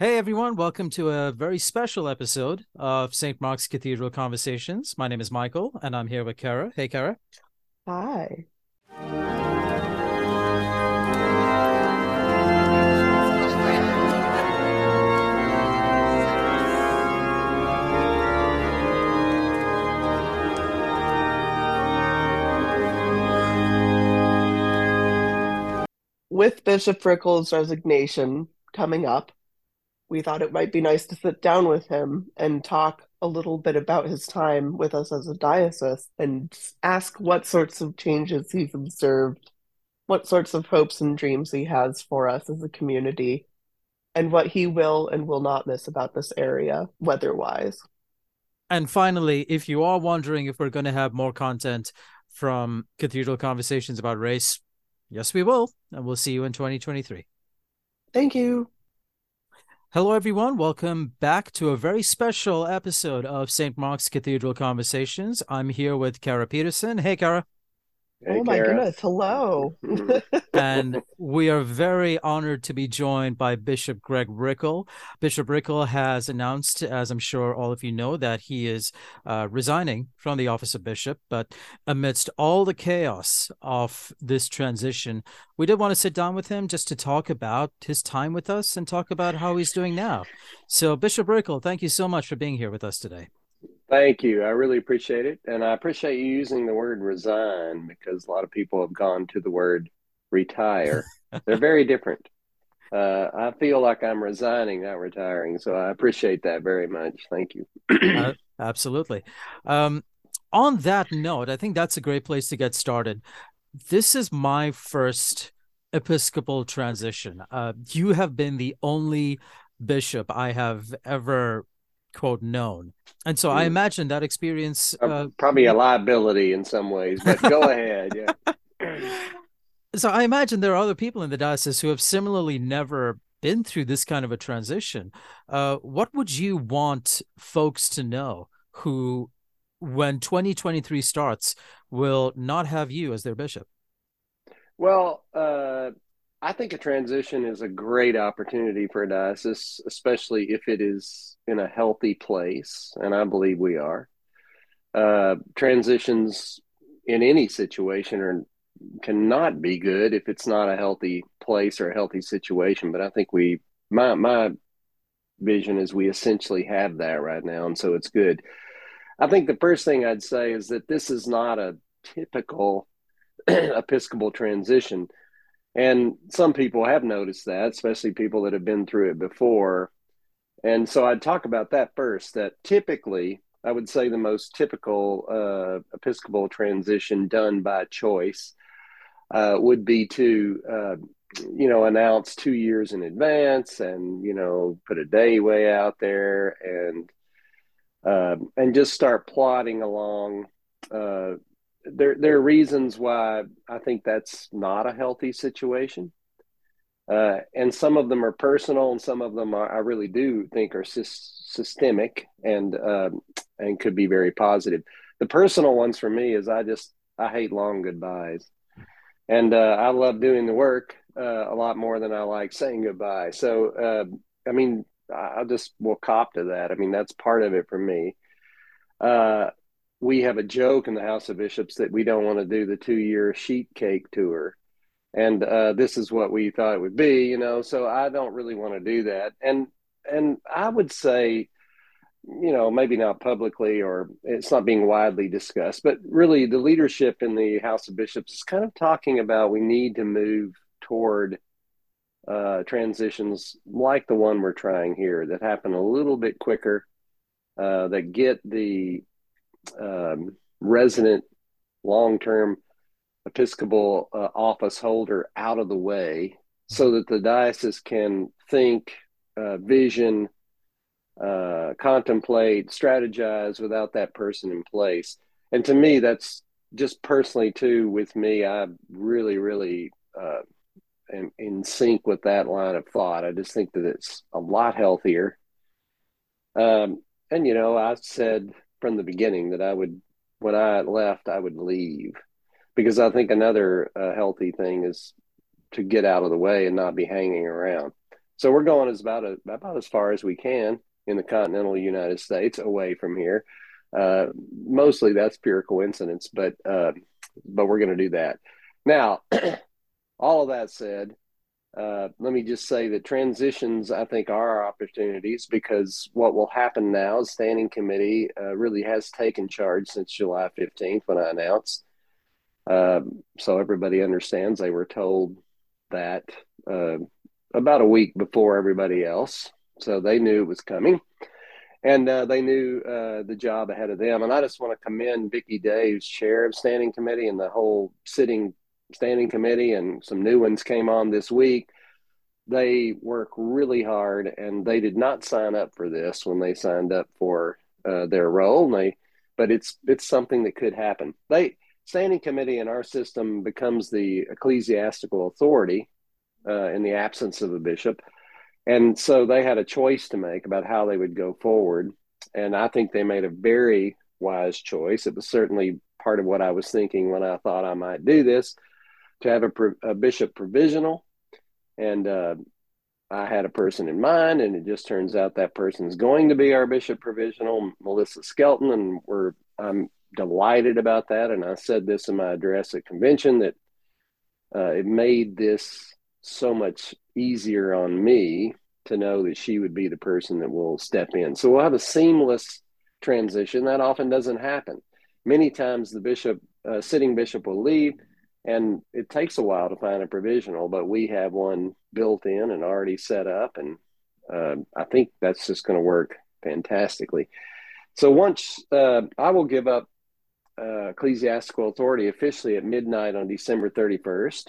Hey everyone, welcome to a very special episode of St. Mark's Cathedral Conversations. My name is Michael and I'm here with Kara. Hey Kara. Hi. With Bishop Rickel's resignation coming up, we thought it might be nice to sit down with him and talk a little bit about his time with us as a diocese and ask what sorts of changes he's observed, what sorts of hopes and dreams he has for us as a community, and what he will and will not miss about this area weather-wise. And finally, if you are wondering if we're going to have more content from Cathedral Conversations about race, yes, we will. And we'll see you in 2023. Thank you. Hello, everyone. Welcome back to a very special episode of St. Mark's Cathedral Conversations. I'm here with Kara Peterson. Hey, Kara. Hey, oh my Kara. goodness. Hello. and we are very honored to be joined by Bishop Greg Rickel. Bishop Rickel has announced, as I'm sure all of you know, that he is uh, resigning from the office of bishop. But amidst all the chaos of this transition, we did want to sit down with him just to talk about his time with us and talk about how he's doing now. So, Bishop Rickel, thank you so much for being here with us today. Thank you. I really appreciate it. And I appreciate you using the word resign because a lot of people have gone to the word retire. They're very different. Uh, I feel like I'm resigning, not retiring. So I appreciate that very much. Thank you. uh, absolutely. Um, on that note, I think that's a great place to get started. This is my first Episcopal transition. Uh, you have been the only bishop I have ever quote known. And so i hmm. imagine that experience uh, probably a liability in some ways but go ahead yeah. So i imagine there are other people in the diocese who have similarly never been through this kind of a transition. Uh, what would you want folks to know who when 2023 starts will not have you as their bishop? Well uh, I think a transition is a great opportunity for a diocese, especially if it is in a healthy place, and I believe we are. Uh, transitions in any situation are cannot be good if it's not a healthy place or a healthy situation. But I think we my my vision is we essentially have that right now, and so it's good. I think the first thing I'd say is that this is not a typical Episcopal transition and some people have noticed that, especially people that have been through it before. And so I'd talk about that first that typically, I would say the most typical uh, Episcopal transition done by choice uh, would be to, uh, you know, announce two years in advance and, you know, put a day way out there and, um, and just start plotting along uh, there there are reasons why I think that's not a healthy situation. Uh, and some of them are personal, and some of them are, I really do think are sy- systemic and um, and could be very positive. The personal ones for me is I just I hate long goodbyes, and uh, I love doing the work uh, a lot more than I like saying goodbye. So uh, I mean, I just will cop to that. I mean, that's part of it for me. Uh, we have a joke in the House of Bishops that we don't want to do the two year sheet cake tour. And uh, this is what we thought it would be, you know. So I don't really want to do that. And and I would say, you know, maybe not publicly or it's not being widely discussed, but really the leadership in the House of Bishops is kind of talking about we need to move toward uh, transitions like the one we're trying here that happen a little bit quicker, uh, that get the um, resident long term Episcopal uh, office holder out of the way so that the diocese can think, uh, vision, uh, contemplate, strategize without that person in place. And to me, that's just personally, too, with me, I really, really uh, am in sync with that line of thought. I just think that it's a lot healthier. Um, and, you know, I said from the beginning that I would, when I left, I would leave because I think another uh, healthy thing is to get out of the way and not be hanging around. So we're going as about a, about as far as we can in the continental United States away from here. Uh, mostly that's pure coincidence, but uh, but we're going to do that. Now, all of that said, uh, let me just say that transitions, I think, are opportunities because what will happen now is standing committee uh, really has taken charge since July 15th when I announced. Um, so everybody understands they were told that uh, about a week before everybody else. So they knew it was coming and uh, they knew uh, the job ahead of them. And I just want to commend Vicki Day, who's chair of standing committee, and the whole sitting standing committee, and some new ones came on this week. They work really hard, and they did not sign up for this when they signed up for uh, their role. They, but it's it's something that could happen. They standing committee in our system becomes the ecclesiastical authority uh, in the absence of a bishop and so they had a choice to make about how they would go forward. And I think they made a very wise choice. It was certainly part of what I was thinking when I thought I might do this to have a, a bishop provisional. And uh, I had a person in mind, and it just turns out that person is going to be our bishop provisional, Melissa Skelton, and we're I'm delighted about that. And I said this in my address at convention that uh, it made this so much easier on me to know that she would be the person that will step in. So we'll have a seamless transition. That often doesn't happen. Many times the bishop, uh, sitting bishop, will leave, and it takes a while to find a provisional, but we have one built in and already set up, and uh, I think that's just going to work fantastically. So once uh, I will give up uh, ecclesiastical authority officially at midnight on December 31st,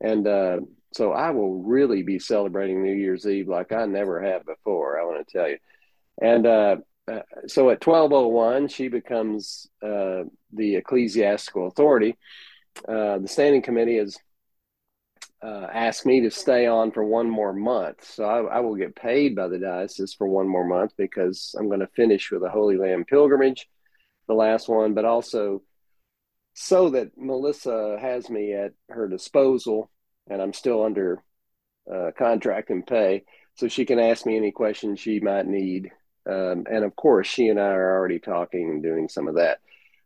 and uh, so I will really be celebrating New Year's Eve like I never have before. I want to tell you. And uh, uh, so at 1201, she becomes the ecclesiastical authority. Uh, the standing committee has uh, asked me to stay on for one more month. So I, I, will get paid by the diocese for one more month because I'm going to finish with a Holy Land pilgrimage, the last one, but also so that Melissa has me at her disposal and I'm still under uh, contract and pay. So she can ask me any questions she might need. Um, and of course, she and I are already talking and doing some of that.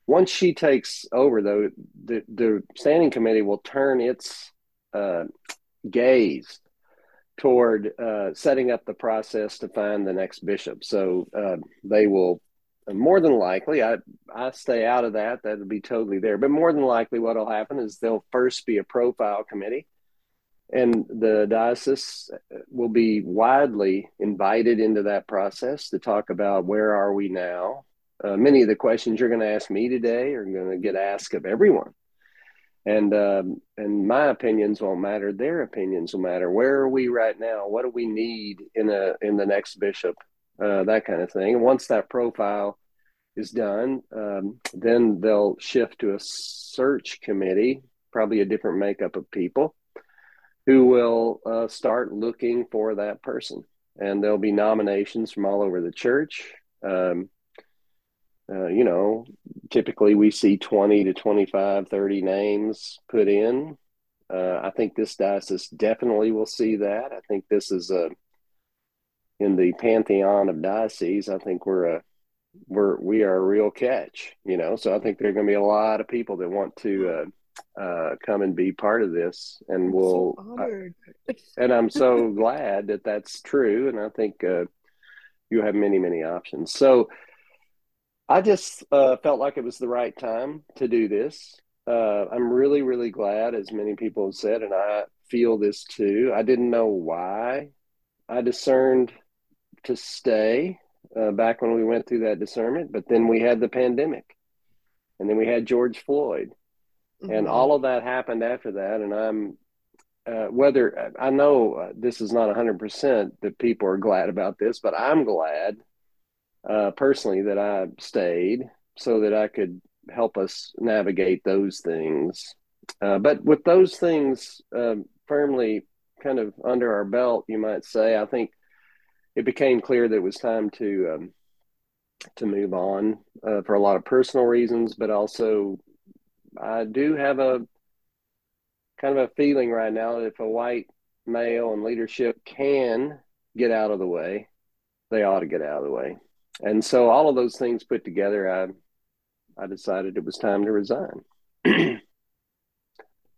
Once she takes over, though, the, the standing committee will turn its uh, gaze toward uh, setting up the process to find the next bishop. So uh, they will more than likely, I I stay out of that. That'll be totally there. But more than likely, what will happen is there'll first be a profile committee and the diocese will be widely invited into that process to talk about where are we now. Uh, many of the questions you're going to ask me today are going to get asked of everyone, and um, and my opinions won't matter. Their opinions will matter. Where are we right now? What do we need in a in the next bishop? Uh, that kind of thing. And once that profile is done, um, then they'll shift to a search committee, probably a different makeup of people who will uh, start looking for that person. And there'll be nominations from all over the church. Um, uh, you know, typically we see 20 to 25, 30 names put in. Uh, I think this diocese definitely will see that. I think this is a, in the pantheon of dioceses, I think we're a, we're, we are a real catch, you know, so I think there are going to be a lot of people that want to, uh, uh, come and be part of this, and we'll. So uh, and I'm so glad that that's true, and I think uh, you have many many options. So I just uh, felt like it was the right time to do this. Uh, I'm really really glad, as many people have said, and I feel this too. I didn't know why I discerned to stay uh, back when we went through that discernment, but then we had the pandemic, and then we had George Floyd mm-hmm. and all of that happened after that. And I'm uh, whether I know uh, this is not 100% that people are glad about this, but I'm glad uh, personally that I stayed so that I could help us navigate those things. Uh, but with those things um, firmly kind of under our belt, you might say, I think it became clear that it was time to um, to move on uh, for a lot of personal reasons, but also I do have a kind of a feeling right now that if a white male in leadership can get out of the way, they ought to get out of the way. And so all of those things put together, I I decided it was time to resign.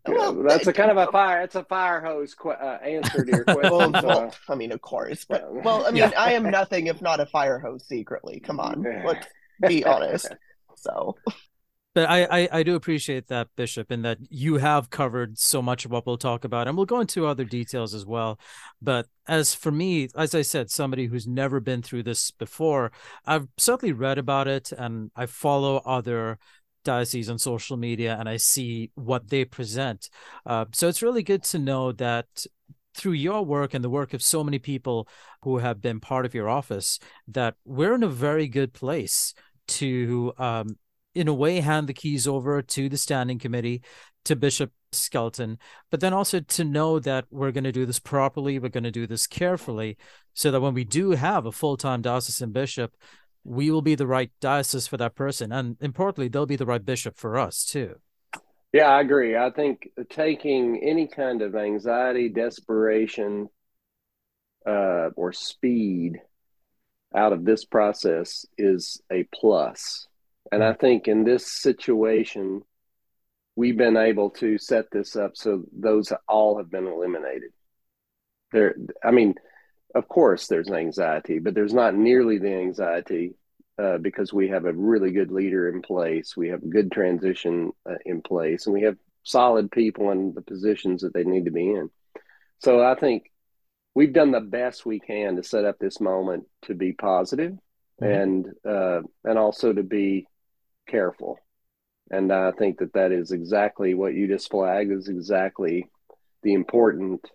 well, that's a kind of a fire. It's a fire hose qu- uh, answer to your question. well, well, I mean, of course, but well, I mean, yeah. I am nothing if not a fire hose secretly. Come on, let's be honest. So, but I, I, I do appreciate that, Bishop, and that you have covered so much of what we'll talk about, and we'll go into other details as well. But as for me, as I said, somebody who's never been through this before, I've certainly read about it, and I follow other dioceses on social media, and I see what they present. Uh, so it's really good to know that through your work and the work of so many people who have been part of your office, that we're in a very good place to um, in a way hand the keys over to the standing committee to bishop skelton but then also to know that we're going to do this properly we're going to do this carefully so that when we do have a full-time diocesan bishop we will be the right diocese for that person and importantly they'll be the right bishop for us too. Yeah i agree. I think taking any kind of anxiety desperation uh, or speed out of this process is a plus and I think in this situation, we've been able to set this up so those all have been eliminated. There, I mean, of course, there's anxiety, but there's not nearly the anxiety uh, because we have a really good leader in place. We have a good transition uh, in place, and we have solid people in the positions that they need to be in. So I think we've done the best we can to set up this moment to be positive mm-hmm. and uh, and also to be careful. And I think that that is exactly what you just flagged is exactly the important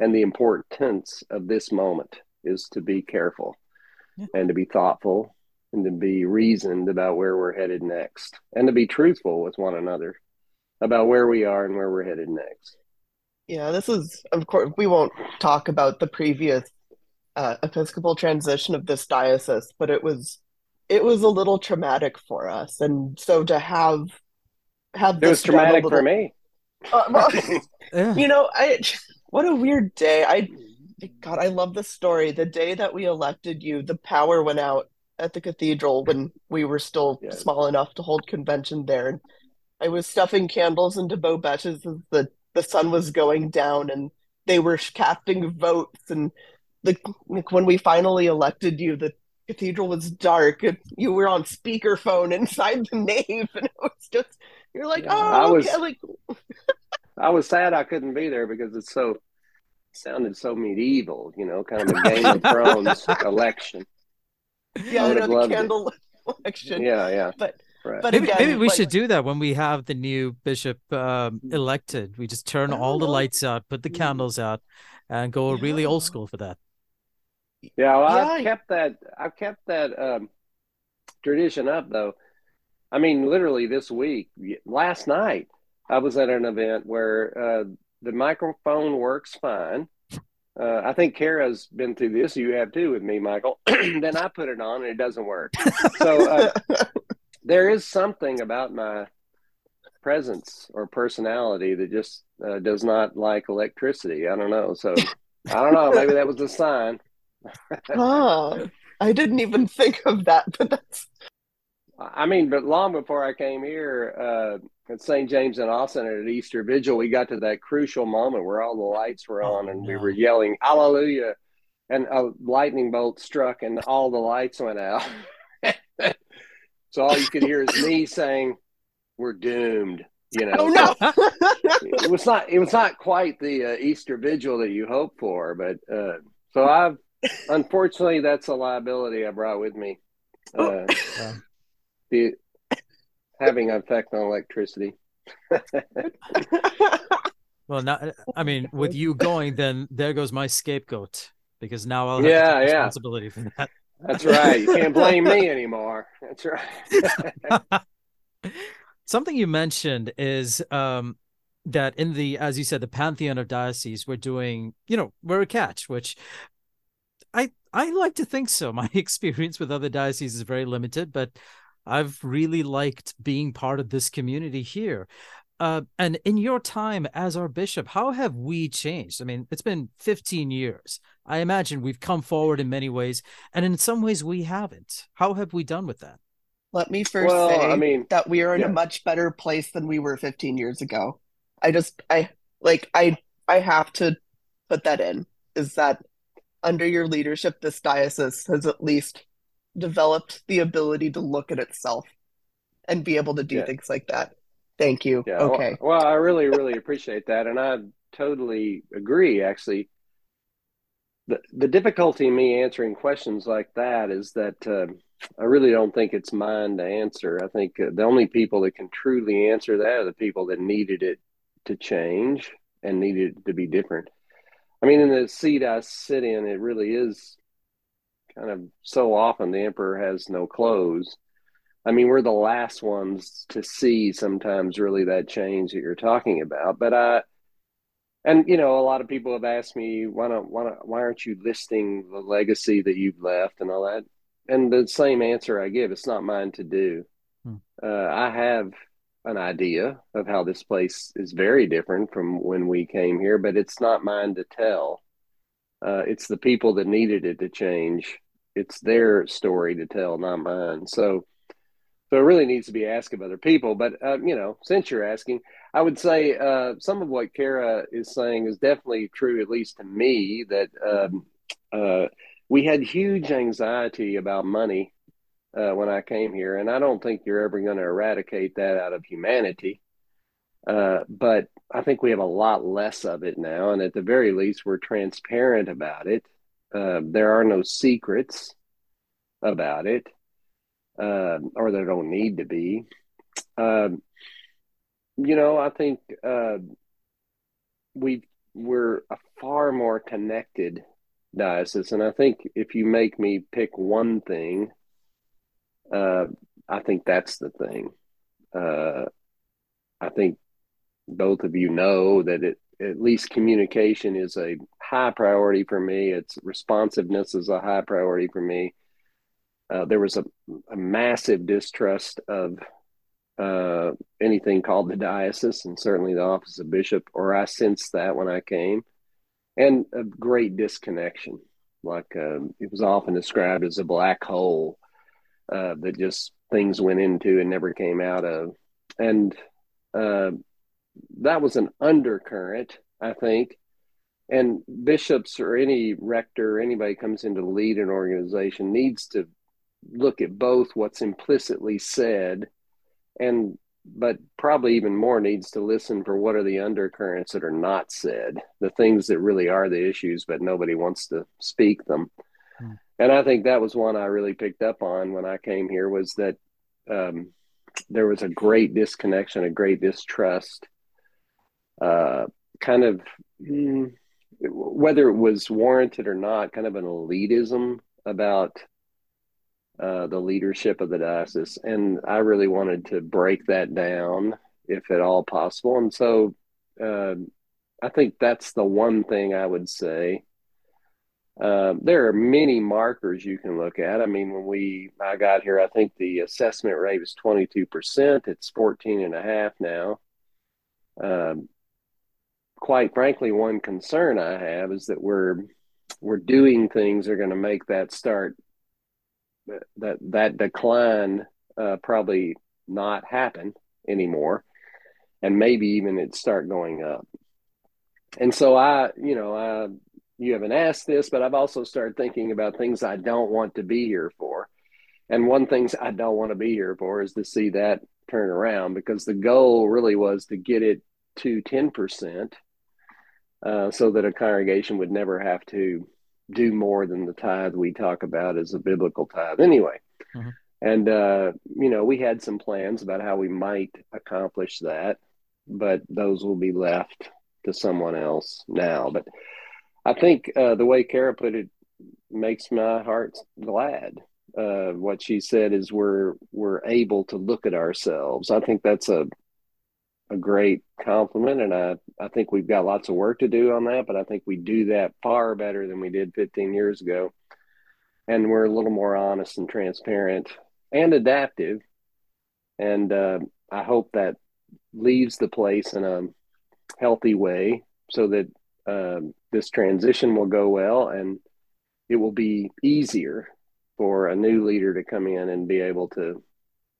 and the importance of this moment is to be careful yeah. and to be thoughtful and to be reasoned about where we're headed next and to be truthful with one another about where we are and where we're headed next. Yeah, this is, of course, we won't talk about the previous uh, Episcopal transition of this diocese, but it was it was a little traumatic for us, and so to have have it was traumatic little, for me. Uh, well, yeah. You know, I what a weird day. I God, I love the story. The day that we elected you, the power went out at the cathedral when we were still yes. small enough to hold convention there. And I was stuffing candles into bobeches as the, the sun was going down and they were casting votes. And the like, when we finally elected you, the cathedral was dark and you were on speakerphone inside the nave and it was just you're like yeah, oh I was, okay. like I was sad I couldn't be there because it's so sounded so medieval, you know, kind of a Game of Thrones election. Yeah, I know the candle it. election. Yeah, yeah. But Right. But maybe, again, maybe we like, should do that when we have the new bishop um, elected. We just turn all the lights out, put the candles out, and go yeah. really old school for that. Yeah, well, yeah. I've kept that. I've kept that um, tradition up, though. I mean, literally this week, last night, I was at an event where uh, the microphone works fine. Uh, I think Kara's been through this. You have too with me, Michael. then I put it on and it doesn't work. So uh, there is something about my presence or personality that just uh, does not like electricity. I don't know. So I don't know. Maybe that was a sign huh. I didn't even think of that, but that's. I mean, but long before I came here uh, at St. James and Austin at Easter Vigil, we got to that crucial moment where all the lights were on oh, and no. we were yelling, Hallelujah. And a lightning bolt struck and all the lights went out. so all you could hear is me saying, We're doomed. You know, oh, no. it was not. It was not quite the uh, Easter Vigil that you hope for, but uh, so I've Unfortunately, that's a liability I brought with me. Uh, uh, the having effect on electricity. well, not. I mean, with you going, then there goes my scapegoat because now I'll have yeah, responsibility yeah. for that. That's right. You can't blame me anymore. That's right. Something you mentioned is um, that in the, as you said, the pantheon of dioceses, we're doing, you know, we're a catch, which I I like to think so. My experience with other dioceses is very limited, but I've really liked being part of this community here. uh, and in your time as our bishop, how have we changed? I mean, it's been 15 years. I imagine we've come forward in many ways, and in some ways we haven't. How have we done with that? Let me first Well, say I mean, that we are in a much better place than we were 15 years ago. I just I like I I have to put that in is that under your leadership, this diocese has at least developed the ability to look at itself and be able to do Yeah. things like that. Thank you. Yeah. Well, Okay. well, I really, really appreciate that. And I totally agree, actually. The, the difficulty in me answering questions like that is that uh, I really don't think it's mine to answer. I think uh, the only people that can truly answer that are the people that needed it to change and needed it to be different. I mean, in the seat I sit in, it really is kind of so often the emperor has no clothes. I mean, we're the last ones to see sometimes really that change that you're talking about. But I, and you know, a lot of people have asked me, why don't, why don't, why aren't you listing the legacy that you've left and all that? And the same answer I give, it's not mine to do. Hmm. Uh, I have an idea of how this place is very different from when we came here, but it's not mine to tell. Uh, it's the people that needed it to change. It's their story to tell, not mine. So, so it really needs to be asked of other people. But uh, you know, since you're asking, I would say uh, some of what Kara is saying is definitely true, at least to me. That um, uh, we had huge anxiety about money uh, when I came here, and I don't think you're ever going to eradicate that out of humanity. Uh, but I think we have a lot less of it now, and at the very least, we're transparent about it. Uh, there are no secrets about it, uh, or there don't need to be. Um, you know, I think uh, we we're a far more connected diocese, and I think if you make me pick one thing, uh, I think that's the thing. Uh, I think both of you know that it at least communication is a high priority for me. It's responsiveness is a high priority for me. Uh, there was a, a massive distrust of uh, anything called the diocese and certainly the office of bishop, or I sensed that when I came, and a great disconnection. Like um, it was often described as a black hole uh, that just things went into and never came out of. And uh, that was an undercurrent, I think. And bishops or any rector, or anybody comes in to lead an organization needs to look at both what's implicitly said and but probably even more needs to listen for what are the undercurrents that are not said the things that really are the issues but nobody wants to speak them. And i think that was one i really picked up on when i came here was that um, there was a great disconnection a great distrust uh, kind of mm, whether it was warranted or not kind of an elitism about uh, the leadership of the diocese. And I really wanted to break that down if at all possible. And so uh, I think that's the one thing I would say. Uh, there are many markers you can look at. I mean, when we I got here, I think the assessment rate was 22%. It's 14 and a half now. Um, quite frankly, one concern I have is that we're we're doing things that are going to make that start that that decline uh, probably not happen anymore, and maybe even it start going up. And so I, you know, I you haven't asked this, but I've also started thinking about things I don't want to be here for. And one things I don't want to be here for is to see that turn around because the goal really was to get it to 10% uh, so that a congregation would never have to do more than the tithe we talk about as a biblical tithe anyway. Mhm. And, uh, you know, we had some plans about how we might accomplish that, but those will be left to someone else now. But I think uh, the way Kara put it makes my heart glad. Uh, what she said is we're we're able to look at ourselves. I think that's a a great compliment, and I I think we've got lots of work to do on that. But I think we do that far better than we did 15 years ago, and we're a little more honest and transparent and adaptive. And uh, I hope that leaves the place in a healthy way so that um, this transition will go well and it will be easier for a new leader to come in and be able to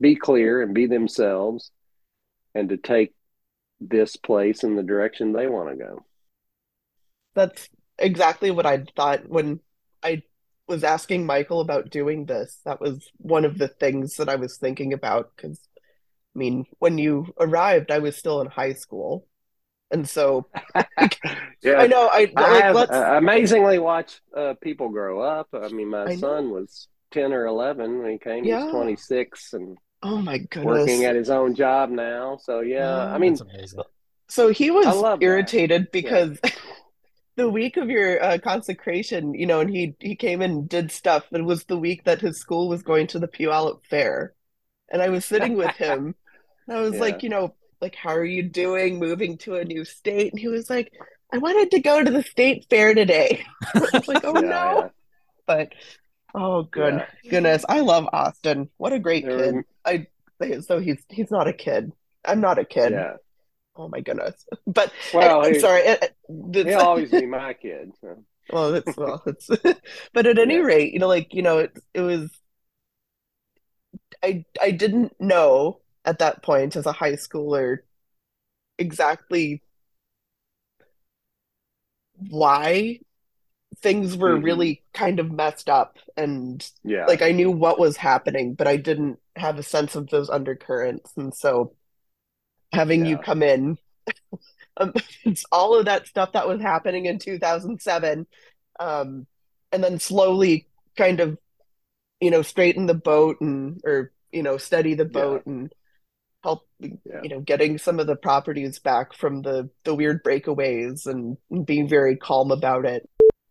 be clear and be themselves and to take this place in the direction they want to go. That's exactly what I thought when I was asking Michael about doing this. That was one of the things that I was thinking about because I mean, when you arrived, I was still in high school. And so yeah, I know I, I like, have let's, uh, amazingly watched uh, people grow up. I mean, my I know. son was 10 or 11 when he came. Yeah. He's 26 and oh my goodness. working at his own job now. So, yeah, I mean, That's. So he was love that. irritated because the week of your uh, consecration, you know, and he he came and did stuff. It was the week that his school was going to the Puyallup Fair, and I was sitting with him, and I was Yeah. like, you know, like, how are you doing moving to a new state? And he was like, I wanted to go to the state fair today. I was like, oh Yeah, no, yeah. but oh good Yeah. goodness, I love Austin. What a great There kid. were- I so he's he's not a kid. I'm not a kid. yeah. Oh my goodness. But Well, I'm he- sorry. it- He'll always be my kid. So. well, it's well, it's but at any rate, you know, like, you know, it it was I I didn't know at that point as a high schooler exactly why things were Mhm. really kind of messed up and Yeah. like I knew what was happening, but I didn't have a sense of those undercurrents. And so having you come in, um, it's all of that stuff that was happening in 2007, um, and then slowly kind of, you know, straighten the boat and, or, you know, steady the boat and help, Yeah. you know, getting some of the properties back from the the weird breakaways and being very calm about it.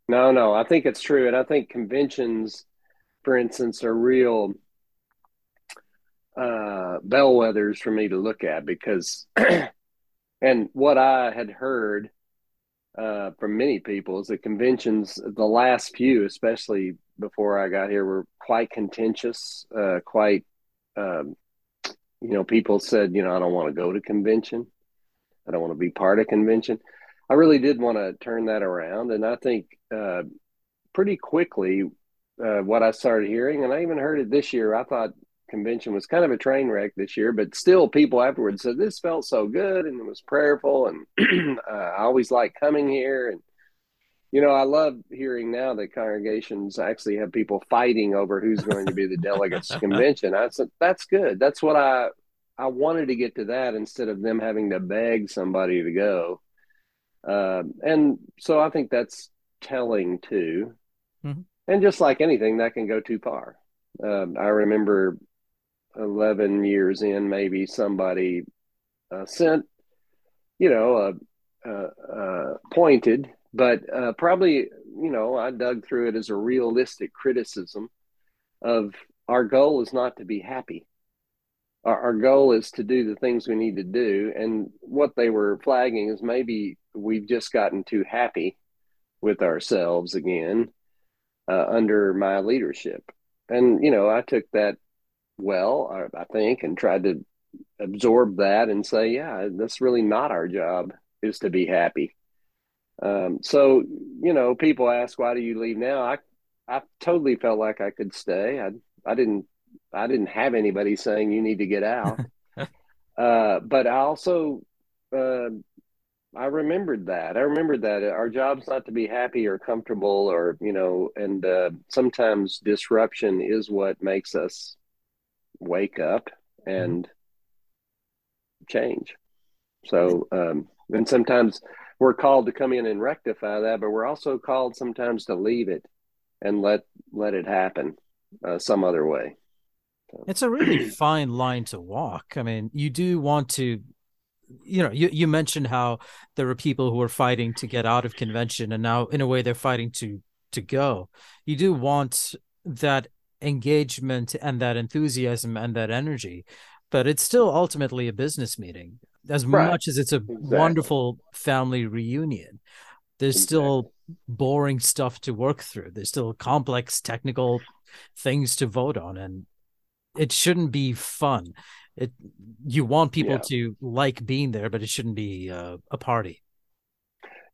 No, no, I think it's true. And I think conventions, for instance, are real uh, bellwethers for me to look at because, and what I had heard uh, from many people is that conventions, the last few, especially before I got here, were quite contentious, uh, quite, um, you know, people said, you know, I don't want to go to convention. I don't want to be part of convention. I really did want to turn that around. And I think uh, pretty quickly, uh, what I started hearing, and I even heard it this year, I thought convention was kind of a train wreck this year, but still people afterwards said this felt so good and it was prayerful. And uh, I always like coming here. And, you know, I love hearing now that congregations actually have people fighting over who's going to be the delegates convention. I said, that's good. That's what I, I wanted to get to that instead of them having to beg somebody to go. Um, and so I think that's telling too. Mhm. And just like anything, that can go too far. Um, I remember 11 years in, maybe somebody uh, sent, you know, uh, uh, pointed, but uh, probably, you know, I dug through it as a realistic criticism of our goal is not to be happy. Our, our goal is to do the things we need to do. And what they were flagging is maybe we've just gotten too happy with ourselves again uh, under my leadership. And, you know, I took that well, I, I think, and tried to absorb that and say, yeah, that's really not our job is to be happy. Um, so, you know, people ask, why do you leave now? I, I totally felt like I could stay. I, I didn't, I didn't have anybody saying you need to get out. uh, but I also, uh, I remembered that. I remembered that our job's not to be happy or comfortable or, you know, and uh, sometimes disruption is what makes us wake up and change. So, um, and sometimes we're called to come in and rectify that, but we're also called sometimes to leave it and let let it happen uh, some other way. It's a really fine line to walk. I mean, you do want to, you know, you, you mentioned how there are people who are fighting to get out of convention, and now in a way they're fighting to to go. You do want that engagement and that enthusiasm and that energy, but it's still ultimately a business meeting. As Right. much as it's a Exactly. wonderful family reunion, there's still boring stuff to work through. There's still complex technical things to vote on, and it shouldn't be fun. it you want people Yeah. to like being there, but it shouldn't be uh, a party.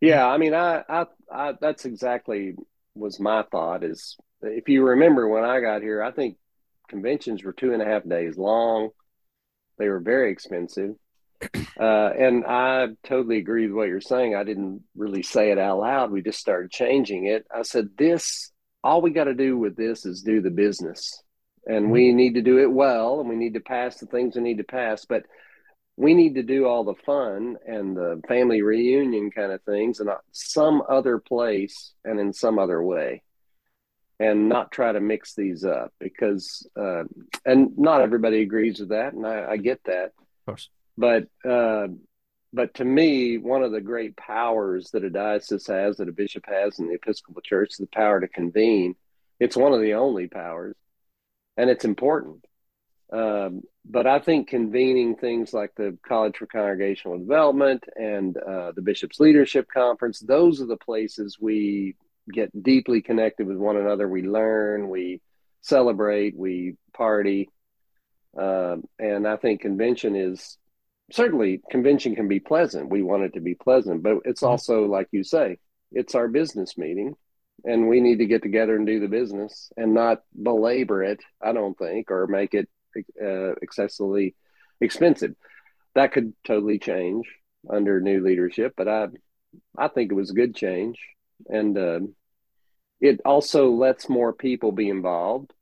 Yeah, I mean, I, I, I, that's exactly was my thought. Is if you remember when I got here, I think conventions were two and a half days long. They were very expensive, uh, and I totally agree with what you're saying. I didn't really say it out loud. We just started changing it. I said, "This, all we got to do with this is do the business, and we need to do it well, and we need to pass the things we need to pass, but." we need to do all the fun and the family reunion kind of things in some other place and in some other way and not try to mix these up because uh, and not everybody agrees with that and i, I get that Of course. But uh, but to me one of the great powers that a diocese has that a bishop has in the episcopal church is the power to convene it's one of the only powers and it's important um, but I think convening things like the College for Congregational Development and uh, the Bishops' Leadership Conference, those are the places we get deeply connected with one another. We learn, we celebrate, we party. Um, and I think convention is certainly convention can be pleasant. We want it to be pleasant, but it's also, like you say, it's our business meeting and we need to get together and do the business and not belabor it, I don't think, or make it uh, excessively expensive. That could totally change under new leadership, but I I think it was a good change, and uh, it also lets more people be involved,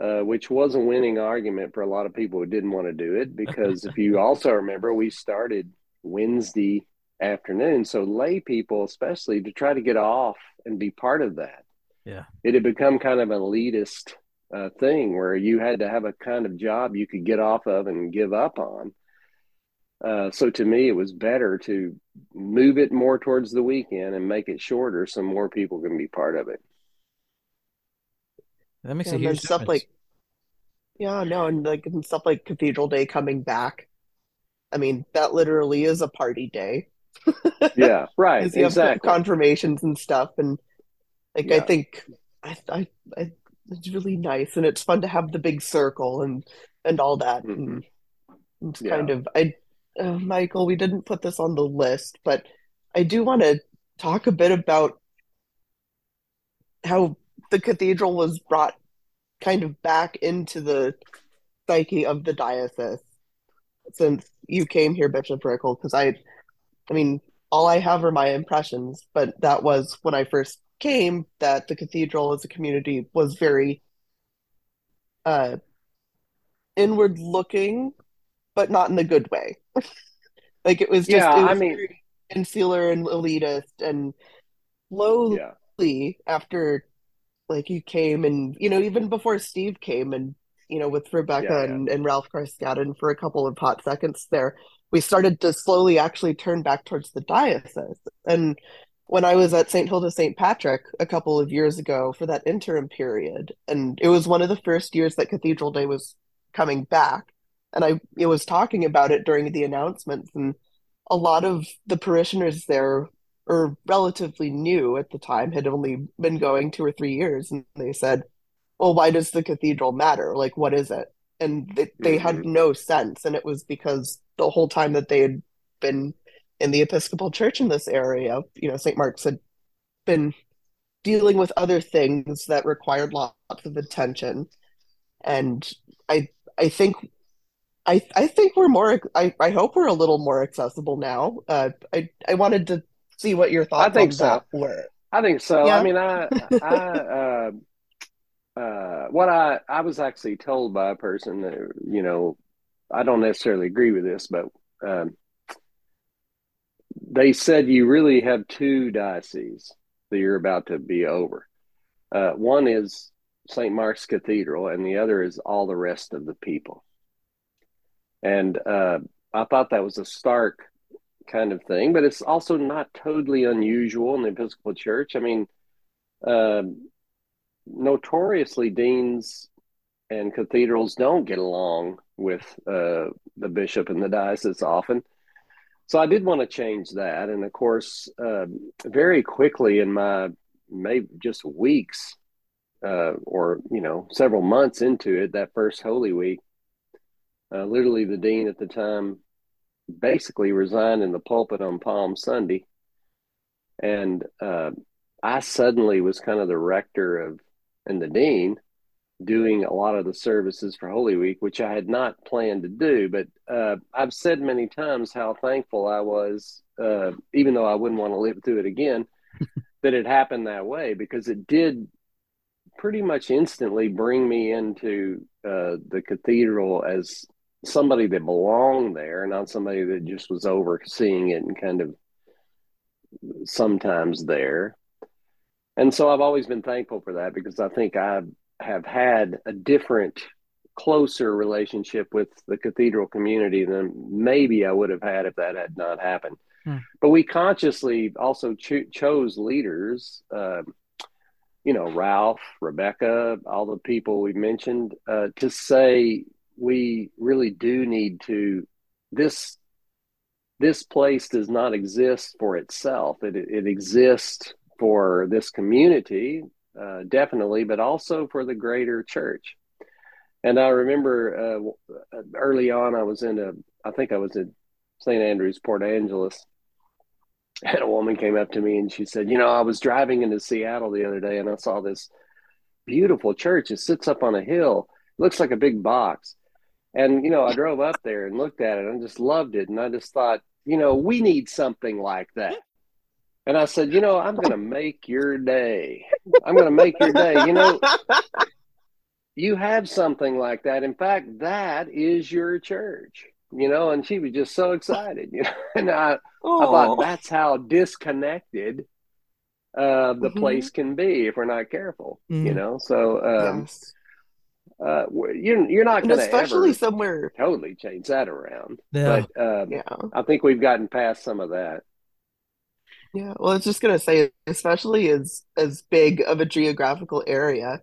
uh, which was a winning argument for a lot of people who didn't want to do it. Because if you also remember, we started Wednesday afternoon, so lay people, especially, to try to get off and be part of that. Yeah, it had become kind of an elitist uh, thing where you had to have a kind of job you could get off of and give up on. Uh, so to me, it was better to move it more towards the weekend and make it shorter so more people can be part of it. That makes and a then huge stuff difference. like yeah no and like and stuff like cathedral day coming back i mean that literally is a party day Yeah, right. because you have Exactly. confirmations and stuff and like i think I, I i it's really nice and it's fun to have the big circle and and all that Mhm. and it's Yeah. kind of i uh, michael we didn't put this on the list but i do want to talk a bit about how the cathedral was brought kind of back into the psyche of the diocese since you came here, Bishop Rickel, because I, I mean, all I have are my impressions, but that was when I first came that the cathedral as a community was very uh inward looking, but not in the good way. Like it was just Yeah, it I mean- insular and elitist and slowly Yeah. after like you came and you know even before Steve came and you know with Rebecca Yeah, yeah. and, and Ralph Carskaddon for a couple of hot seconds there we started to slowly actually turn back towards the diocese and when I was at St. Hilda St. Patrick a couple of years ago for that interim period and it was one of the first years that Cathedral Day was coming back and I it was talking about it during the announcements and a lot of the parishioners there or relatively new at the time, had only been going two or three years, and they said, "Well, why does the cathedral matter? Like, what is it?" And they, they had no sense, and it was because the whole time that they had been in the Episcopal Church in this area, you know, St. Mark's had been dealing with other things that required lots of attention, and I I think. I, I think we're more I, I hope we're a little more accessible now. Uh, I I wanted to see what your thoughts I think on so. that were. I think so. Yeah. I mean, I, I, uh, uh, what I, I was actually told by a person that, you know, I don't necessarily agree with this, but, um, they said you really have two dioceses that you're about to be over. Uh, one is St. Mark's Cathedral, and the other is all the rest of the people. And uh, I thought that was a stark kind of thing, but it's also not totally unusual in the Episcopal Church. I mean, um, notoriously, deans and cathedrals don't get along with uh, the bishop and the diocese often. So I did want to change that. And of course, um very quickly in my maybe just weeks uh, or, you know, several months into it, that first Holy Week, Uh, literally, the dean at the time basically resigned in the pulpit on Palm Sunday, and uh, I suddenly was kind of the rector of and the dean doing a lot of the services for Holy Week, which I had not planned to do. But uh, I've said many times how thankful I was, uh, even though I wouldn't want to live through it again, that it happened that way because it did pretty much instantly bring me into uh, the cathedral as somebody that belonged there, not somebody that just was overseeing it and kind of sometimes there. And so I've always been thankful for that because I think I have had a different, closer relationship with the cathedral community than maybe I would have had if that had not happened. Hmm. But we consciously also cho- chose leaders, uh, you know, Ralph, Rebecca, all the people we mentioned, uh, to say we really do need to this this place does not exist for itself. It, it exists for this community, uh, definitely, but also for the greater church. And I remember uh, early on, I was in a, I think I was in St. Andrews, Port Angeles, and a woman came up to me and she said, You know, I was driving into Seattle the other day and I saw this beautiful church. It sits up on a hill, it looks like a big box. And, you know, I drove up there and looked at it and just loved it. And I just thought, you know, we need something like that. And I said, you know, I'm going to make your day. I'm going to make your day. You know, you have something like that. In fact, that is your church, you know, and she was just so excited, you know, and I, I thought that's how disconnected uh, the mm-hmm. place can be if we're not careful, mm-hmm. you know? So, um, yes uh, you're you're not going to especially somewhere totally change that around. Yeah. But um, yeah, I think we've gotten past some of that. Yeah, well, I was just going to say, especially as as big of a geographical area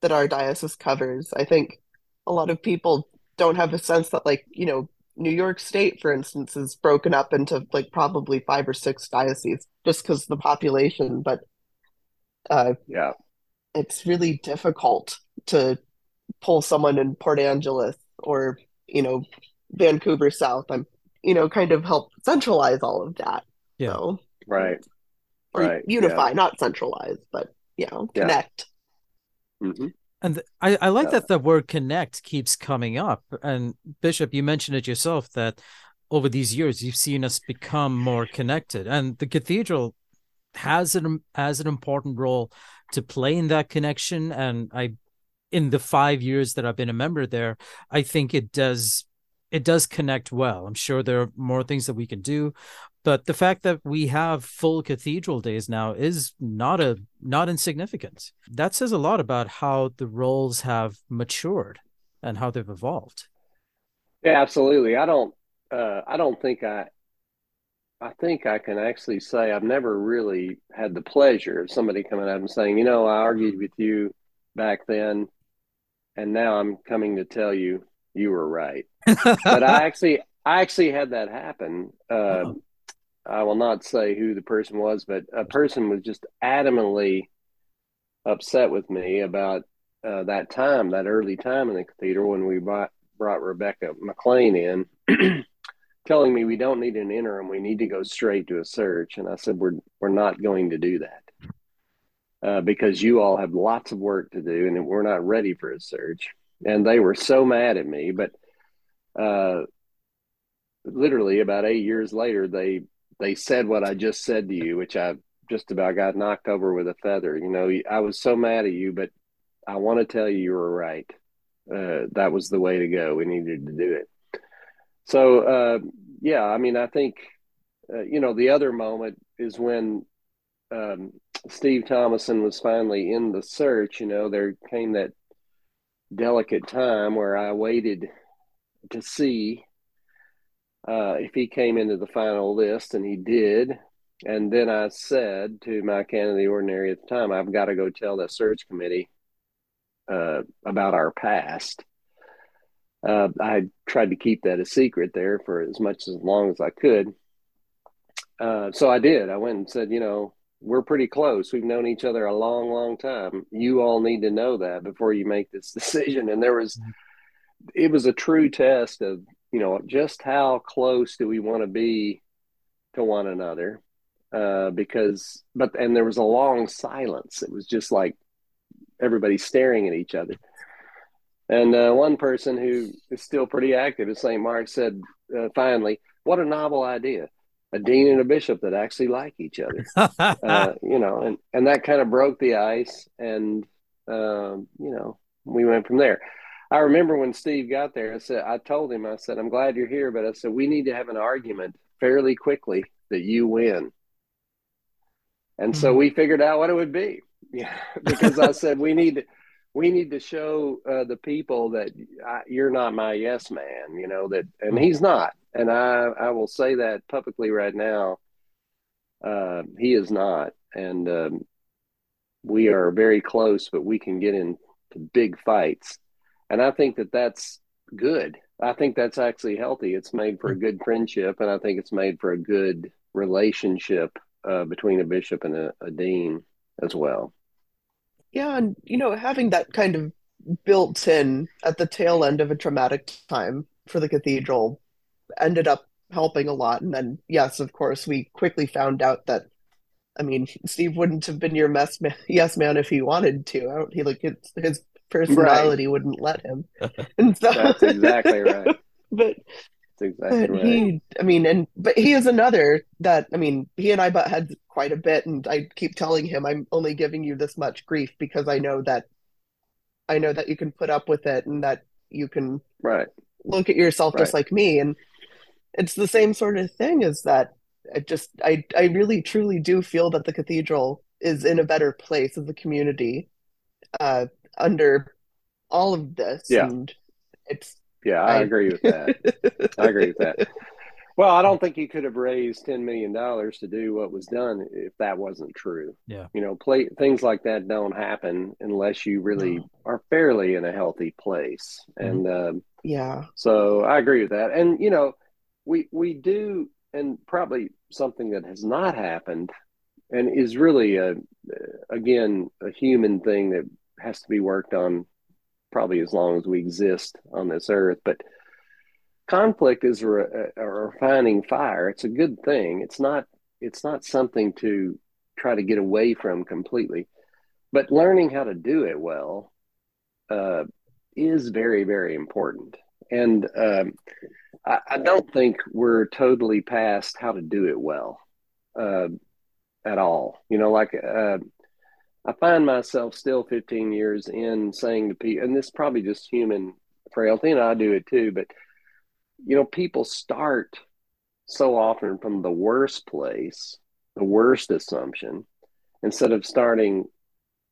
that our diocese covers, I think a lot of people don't have a sense that, like, you know, New York State, for instance, is broken up into like probably five or six dioceses just because the population. But uh, yeah, it's really difficult to pull someone in Port Angeles or you know Vancouver South. I'm you know kind of help centralize all of that. Yeah. So, right. Or right. unify, yeah. not centralize, but you know connect. Yeah. Mm-hmm. And I, I like yeah. that the word connect keeps coming up. And Bishop, you mentioned it yourself that over these years you've seen us become more connected. And the cathedral has an has an important role to play in that connection. And I in the five years that I've been a member there, I think it does it does connect well. I'm sure there are more things that we can do, but the fact that we have full cathedral days now is not a not insignificant. That says a lot about how the roles have matured and how they've evolved. Yeah, absolutely. I don't uh, I don't think I I think I can actually say I've never really had the pleasure of somebody coming up and saying, you know, I argued with you back then and now I'm coming to tell you you were right. but I actually I actually had that happen. Uh, oh. I will not say who the person was, but a person was just adamantly upset with me about uh, that time, that early time in the cathedral when we brought, brought Rebecca McLean in, telling me we don't need an interim, we need to go straight to a search. And I said, we're we're not going to do that uh, because you all have lots of work to do and we're not ready for a search. And they were so mad at me, but uh, literally about eight years later, they they said what I just said to you, which I just about got knocked over with a feather. You know, I was so mad at you, but I want to tell you you were right. Uh, that was the way to go. We needed to do it. So, uh, yeah, I mean, I think, uh, you know, the other moment is when um, Steve Thomason was finally in the search, you know, there came that delicate time where I waited to see uh, if he came into the final list, and he did. And then I said to my of the ordinary at the time, I've got to go tell the search committee uh, about our past. Uh, I tried to keep that a secret there for as much as long as I could. Uh, so I did. I went and said, you know, we're pretty close. We've known each other a long, long time. You all need to know that before you make this decision. And there was it was a true test of you know just how close do we want to be to one another uh, because but and there was a long silence it was just like everybody staring at each other and uh, one person who is still pretty active at st mark said uh, finally what a novel idea a dean and a bishop that actually like each other uh, you know and and that kind of broke the ice and um, you know we went from there I remember when Steve got there, I said, I told him, I said, I'm glad you're here, but I said, we need to have an argument fairly quickly that you win. And mm-hmm. so we figured out what it would be. Yeah, because I said we need to, we need to show uh, the people that I, you're not my yes man, you know that, and he's not, and I I will say that publicly right now. Uh, he is not, and um, we are very close, but we can get into big fights and I think that that's good. I think that's actually healthy. It's made for a good friendship, and I think it's made for a good relationship uh, between a bishop and a, a dean as well. Yeah, and you know, having that kind of built in at the tail end of a traumatic time for the cathedral ended up helping a lot. And then, yes, of course, we quickly found out that, I mean, Steve wouldn't have been your mess man, yes man if he wanted to. He like his, his personality right. wouldn't let him. And so that's exactly right. but that's exactly but right. he, I mean, and but he is another that I mean, he and I butt heads quite a bit, and I keep telling him I'm only giving you this much grief because I know that I know that you can put up with it and that you can right look at yourself right. just like me, and it's the same sort of thing. Is that I just I I really truly do feel that the cathedral is in a better place as a community uh, under all of this. Yeah. And it's yeah, I, I agree with that. I agree with that. Well, I don't think you could have raised ten million dollars to do what was done if that wasn't true. Yeah, you know, play things like that don't happen unless you really no. are fairly in a healthy place. Mm-hmm. And um, yeah, so I agree with that. And you know, we we do, and probably something that has not happened, and is really a again a human thing that has to be worked on probably as long as we exist on this earth. But conflict is a, a, refining fire. It's a good thing. It's not. It's not something to try to get away from completely. But learning how to do it well uh, is very, very important. And um, I, I, don't think we're totally past how to do it well uh, at all. You know, like uh, I find myself still 15 years in saying to people, and this is probably just human frailty, and I do it too, but you know, people start so often from the worst place, the worst assumption, instead of starting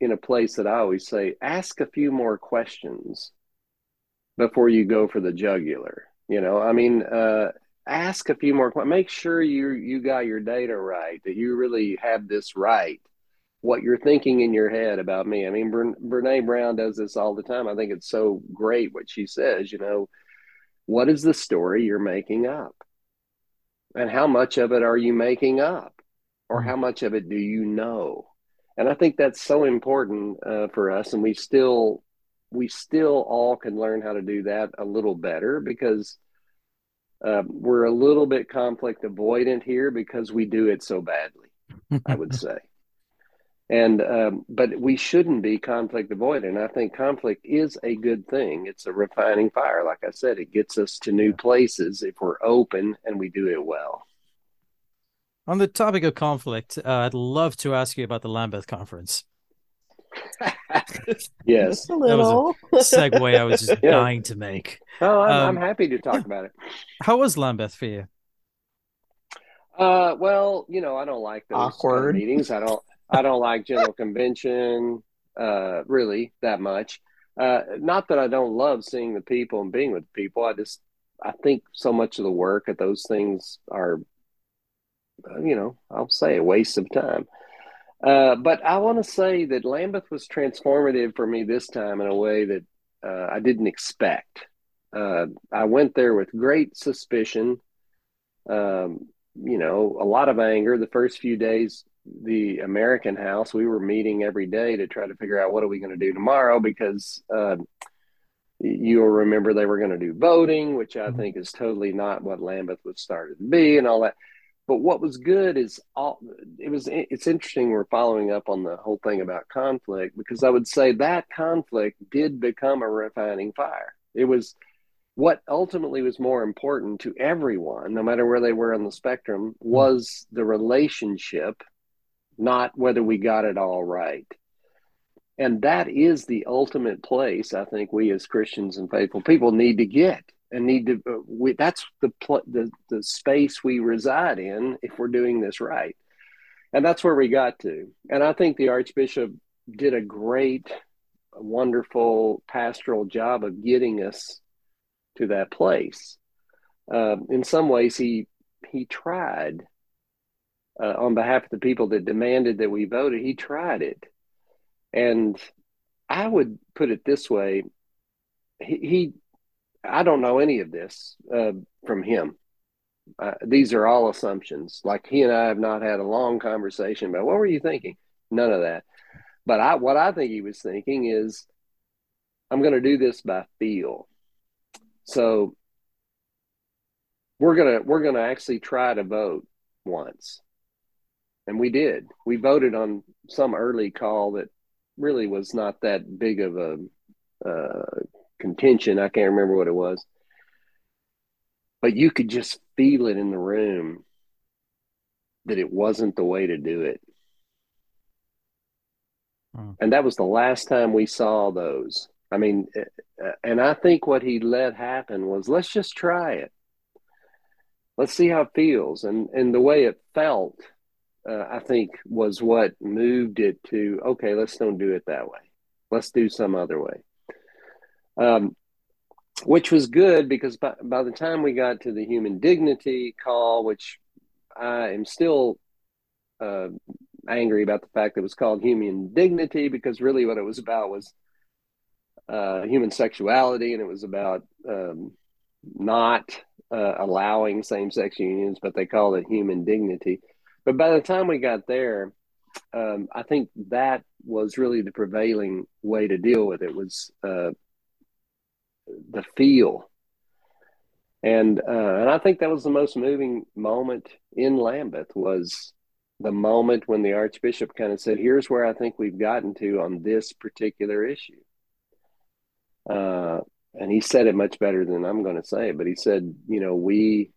in a place that I always say, ask a few more questions before you go for the jugular. You know, I mean, uh, ask a few more. Make sure you you got your data right, that you really have this right what you're thinking in your head about me. I mean, Brene Brown does this all the time. I think it's so great what she says. You know, what is the story you're making up? And how much of it are you making up? Or how much of it do you know? And I think that's so important uh, for us. And we still, we still all can learn how to do that a little better because uh, we're a little bit conflict avoidant here because we do it so badly, I would say and um, but we shouldn't be conflict avoidant. I think conflict is a good thing. It's a refining fire. Like I said, it gets us to new places if we're open and we do it well. On the topic of conflict, uh, I'd love to ask you about the Lambeth conference. yes, a little that was a segue I was just yeah. dying to make. Oh, I'm, um, I'm happy to talk yeah. about it. How was Lambeth for you? Uh, well, you know, I don't like those awkward kind of meetings. I don't. I don't like general convention uh, really that much. Uh, not that I don't love seeing the people and being with people. I just I think so much of the work at those things are, uh, you know, I'll say a waste of time. Uh, but I want to say that Lambeth was transformative for me this time in a way that uh, I didn't expect. Uh, I went there with great suspicion. Um, you know, a lot of anger. The first few days the American House, we were meeting every day to try to figure out what are we going to do tomorrow because uh, You'll remember they were going to do voting, which I mm-hmm. think is totally not what Lambeth was started to be, and all that. But what was good is all it was. It's interesting we're following up on the whole thing about conflict because I would say that conflict did become a refining fire. It was what ultimately was more important to everyone, no matter where they were on the spectrum, was the relationship, not whether we got it all right. And that is the ultimate place i think we as christians and faithful people need to get and need to uh, we, that's the, pl- the the space we reside in if we're doing this right. And that's where we got to. And i think the archbishop did a great wonderful pastoral job of getting us to that place. Uh, in some ways he he tried uh, on behalf of the people that demanded that we voted he tried it and I would put it this way: he, he I don't know any of this uh, from him. Uh, these are all assumptions. Like he and I have not had a long conversation about what were you thinking. None of that. But I, what I think he was thinking is, I'm going to do this by feel. So we're gonna we're gonna actually try to vote once, and we did. We voted on some early call that really was not that big of a uh, contention. I can't remember what it was, but you could just feel it in the room that it wasn't the way to do it. Hmm. And that was the last time we saw those. I mean, uh, uh, and I think what he let happen was let's just try it. Let's see how it feels. And and the way it felt uh, I think was what moved it to okay, let's don't do it that way. Let's do some other way. Um, which was good because by, by the time we got to the human dignity call, which I am still uh, angry about the fact that it was called human dignity because really what it was about was uh, human sexuality and it was about um, not uh, allowing same sex unions, but they called it human dignity. But by the time we got there, um, I think that was really the prevailing way to deal with it was uh, the feel, and uh, and I think that was the most moving moment in Lambeth was the moment when the Archbishop kind of said, "Here's where I think we've gotten to on this particular issue." Uh, and he said it much better than I'm going to say it, but he said, "You know, we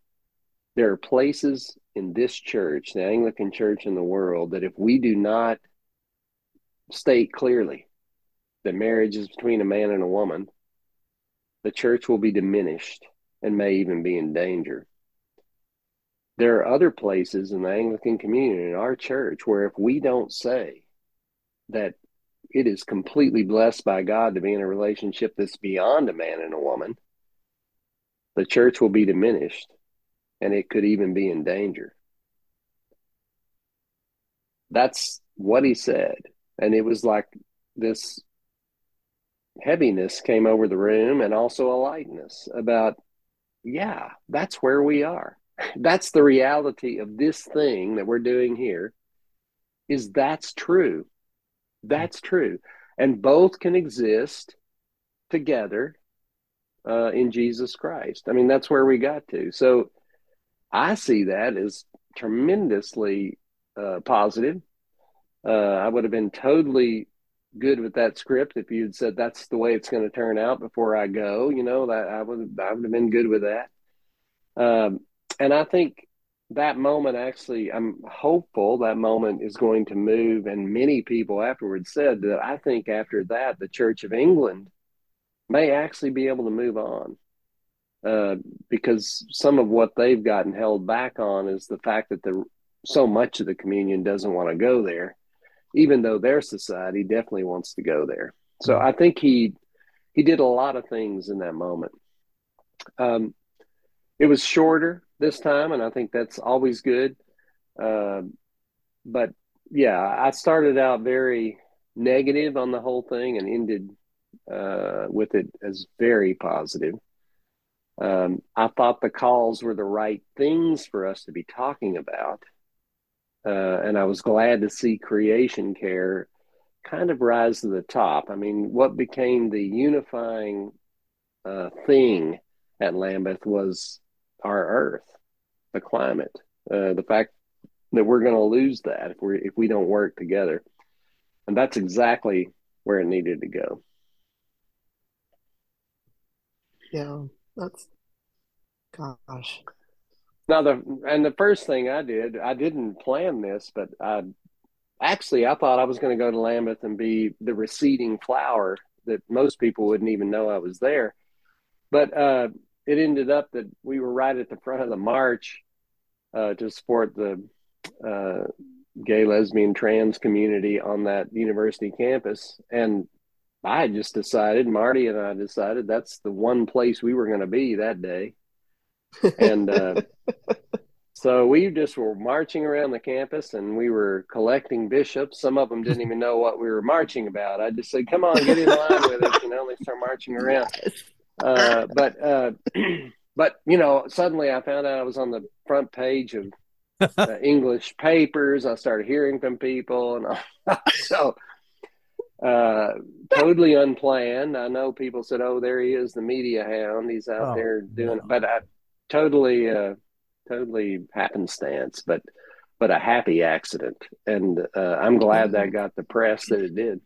there are places in this church, the Anglican church in the world, that if we do not state clearly that marriage is between a man and a woman, the church will be diminished and may even be in danger. There are other places in the Anglican community, in our church, where if we don't say that it is completely blessed by God to be in a relationship that's beyond a man and a woman, the church will be diminished and it could even be in danger. That's what he said. And it was like this heaviness came over the room and also a lightness about, yeah, that's where we are. That's the reality of this thing that we're doing here is that's true. That's true. And both can exist together uh, in Jesus Christ. I mean, that's where we got to. So I see that as tremendously uh, positive. Uh, I would have been totally good with that script if you'd said that's the way it's going to turn out before I go. You know that I would I would have been good with that. Um, and I think that moment actually, I'm hopeful that moment is going to move. And many people afterwards said that I think after that, the Church of England may actually be able to move on. Uh, because some of what they've gotten held back on is the fact that the so much of the communion doesn't want to go there, even though their society definitely wants to go there. So I think he he did a lot of things in that moment. Um, it was shorter this time, and I think that's always good. Uh, but yeah, I started out very negative on the whole thing and ended uh, with it as very positive. Um, I thought the calls were the right things for us to be talking about. Uh, and I was glad to see creation care kind of rise to the top. I mean, what became the unifying uh, thing at Lambeth was our earth, the climate, uh, the fact that we're going to lose that if we if we don't work together, and that's exactly where it needed to go. Yeah, that's gosh. Now the and the first thing I did, I didn't plan this, but I actually I thought I was going to go to Lambeth and be the receding flower that most people wouldn't even know I was there. But uh, it ended up that we were right at the front of the march uh, to support the uh, gay, lesbian, trans community on that university campus. And I just decided, Marty and I decided that's the one place we were going to be that day. And uh, so we just were marching around the campus and we were collecting bishops. Some of them didn't even know what we were marching about. I just said, come on, get in line with us. You know, they start marching around. Uh, but, uh, but, you know, suddenly I found out I was on the front page of uh, English papers. I started hearing from people. And I, so, uh, totally unplanned. I know people said, "Oh, there he is, the media hound. He's out oh, there doing it," but I totally, uh, totally happenstance, but but a happy accident, and uh, I'm glad that got the press that it did.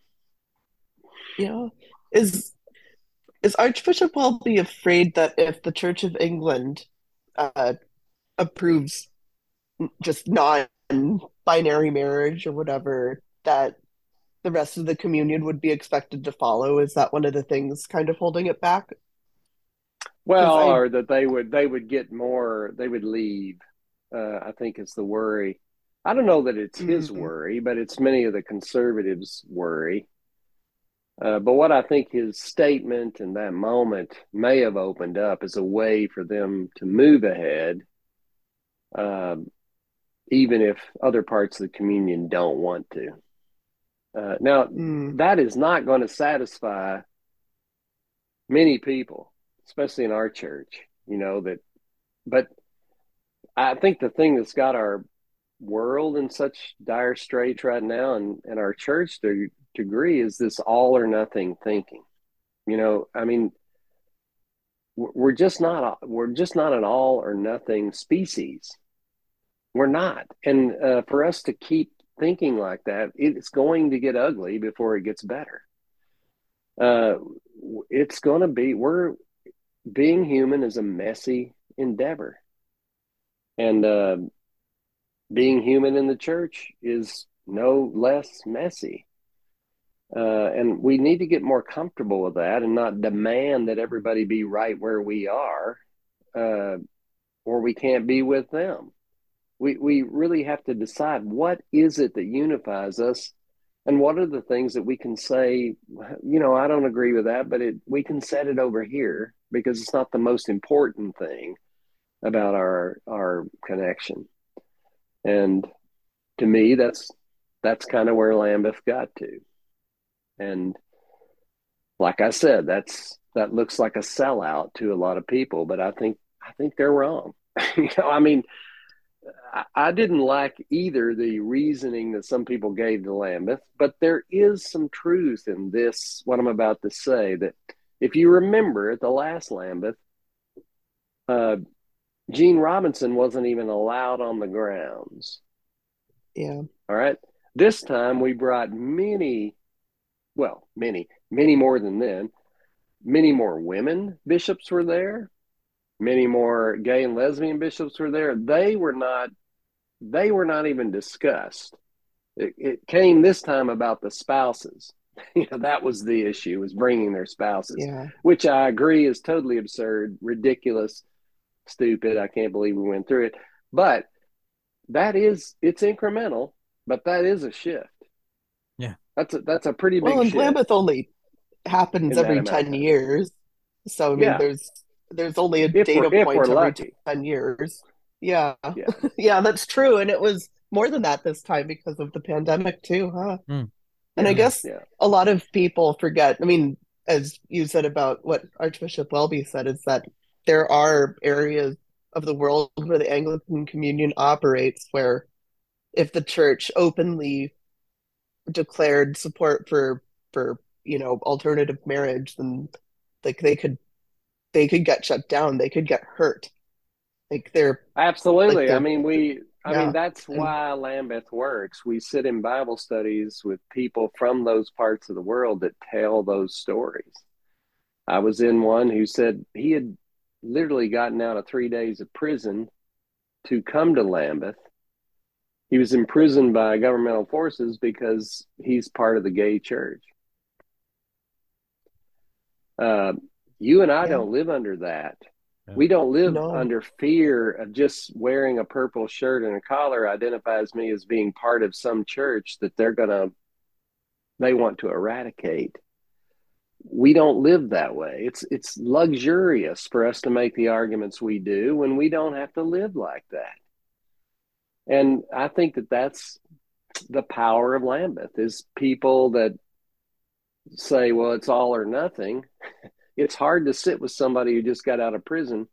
Yeah, is is Archbishop Welby afraid that if the Church of England uh, approves just non-binary marriage or whatever, that the rest of the communion would be expected to follow? Is that one of the things kind of holding it back? Well, I, or that they would they would get more, they would leave. Uh, I think is the worry. I don't know that it's his mm-hmm. worry, but it's many of the conservatives' worry. Uh, but what I think his statement and that moment may have opened up is a way for them to move ahead, uh, even if other parts of the communion don't want to. Uh, now, mm. that is not going to satisfy many people especially in our church, you know, that, but I think the thing that's got our world in such dire straits right now and, and our church to degree is this all or nothing thinking. You know, I mean, we're just not we're just not an all or nothing species. We're not, and uh, for us to keep thinking like that, it's going to get ugly before it gets better. Uh, it's going to be we're being human is a messy endeavor. And uh, being human in the church is no less messy. Uh, and we need to get more comfortable with that and not demand that everybody be right where we are, uh, or we can't be with them. We, we really have to decide what is it that unifies us and what are the things that we can say you know i don't agree with that but it we can set it over here because it's not the most important thing about our our connection. And to me that's that's kind of where lambeth got to. And like i said that's that looks like a sellout to a lot of people but i think i think they're wrong. You know i mean I didn't like either the reasoning that some people gave to Lambeth, but there is some truth in this, what I'm about to say. That if you remember at the last Lambeth, uh, Gene Robinson wasn't even allowed on the grounds. Yeah. All right. This time we brought many, well, many, many more than then. Many more women bishops were there many more gay and lesbian bishops were there. They were not they were not even discussed. It, it came this time about the spouses. you know that was the issue was bringing their spouses, yeah. which I agree is totally absurd, ridiculous, stupid. I can't believe we went through it, but that is it's incremental, but that is a shift. Yeah, that's a that's a pretty big. Well, and shift. Lambeth only happens every ten years, so I mean, yeah. there's there's only a if data point every lucky. 10 years. Yeah. Yeah. yeah, that's true. And it was more than that this time because of the pandemic too, huh? Mm. And I guess yeah. a lot of people forget. I mean, as you said about what Archbishop Welby said, is that there are areas of the world where the Anglican Communion operates where if the church openly declared support for for you know alternative marriage, then like they could they could get shut down, they could get hurt. Like they're absolutely. like they're, I mean, we. I yeah. mean, that's why Lambeth works. We sit in Bible studies with people from those parts of the world that tell those stories. I was in one who said he had literally gotten out of three days of prison to come to Lambeth. He was imprisoned by governmental forces because he's part of the gay church. Uh, you and I yeah. don't live under that. Yeah. We don't live no. under fear of just wearing a purple shirt and a collar identifies me as being part of some church that they're going to, they want to eradicate. We don't live that way. It's it's luxurious for us to make the arguments we do when we don't have to live like that. And I think that that's the power of Lambeth is people that say, well, it's all or nothing. It's hard to sit with somebody who just got out of prison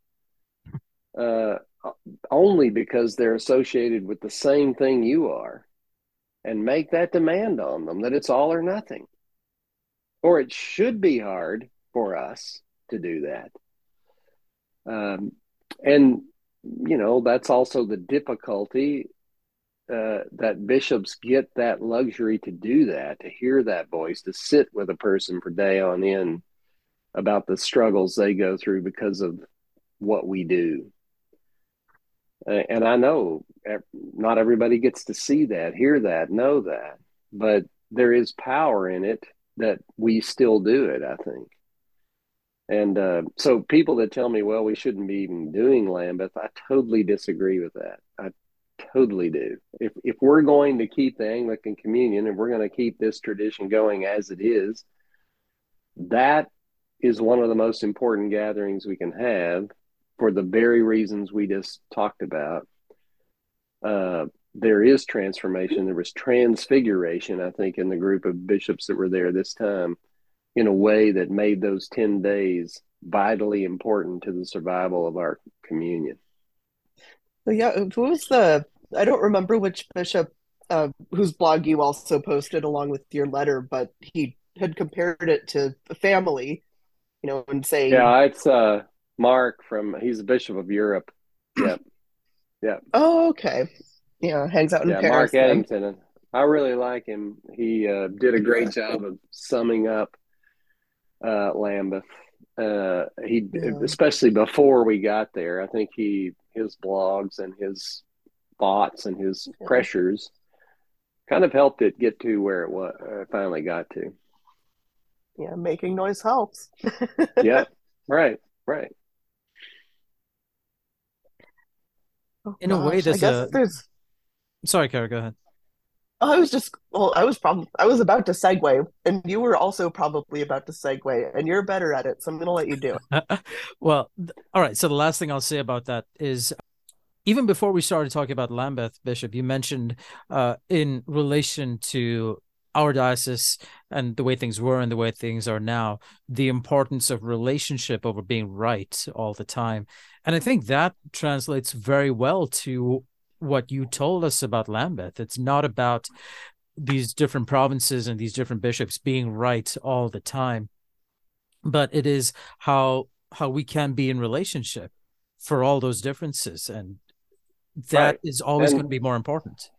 uh, only because they're associated with the same thing you are and make that demand on them that it's all or nothing. Or it should be hard for us to do that. Um, and, you know, that's also the difficulty uh, that bishops get that luxury to do that, to hear that voice, to sit with a person for day on end about the struggles they go through because of what we do. And I know not everybody gets to see that, hear that, know that, but there is power in it that we still do it, I think. And uh, so people that tell me, well, we shouldn't be even doing Lambeth, I totally disagree with that. I totally do. If if we're going to keep the Anglican Communion and we're going to keep this tradition going as it is, that is one of the most important gatherings we can have for the very reasons we just talked about. Uh, there is transformation. There was transfiguration, I think, in the group of bishops that were there this time in a way that made those 10 days vitally important to the survival of our communion. Yeah, who was the I don't remember which bishop uh, whose blog you also posted along with your letter, but he had compared it to family, you know, and say, "Yeah, it's uh, Mark from he's a bishop of Europe." Yep, yeah. Oh, okay. Yeah, hangs out in yeah, Paris. Mark Edington. I really like him. He uh, did a great job of summing up uh, Lambeth. Uh, he, yeah. especially before we got there, I think he his blogs and his thoughts and his pressures kind of helped it get to where it was, uh, finally got to. Yeah, making noise helps. yeah, right, right. Oh, In gosh, a way, there's a. There's... Sorry, Kara, go ahead. I was just well, I was probably I was about to segue, and you were also probably about to segue, and you're better at it, so I'm going to let you do it. well, all right. So the last thing I'll say about that is even before we started talking about Lambeth, Bishop, you mentioned uh, in relation to our diocese and the way things were and the way things are now, the importance of relationship over being right all the time. And I think that translates very well to what you told us about Lambeth. It's not about these different provinces and these different bishops being right all the time, but it is how how we can be in relationship for all those differences and that right. is always and, going to be more important.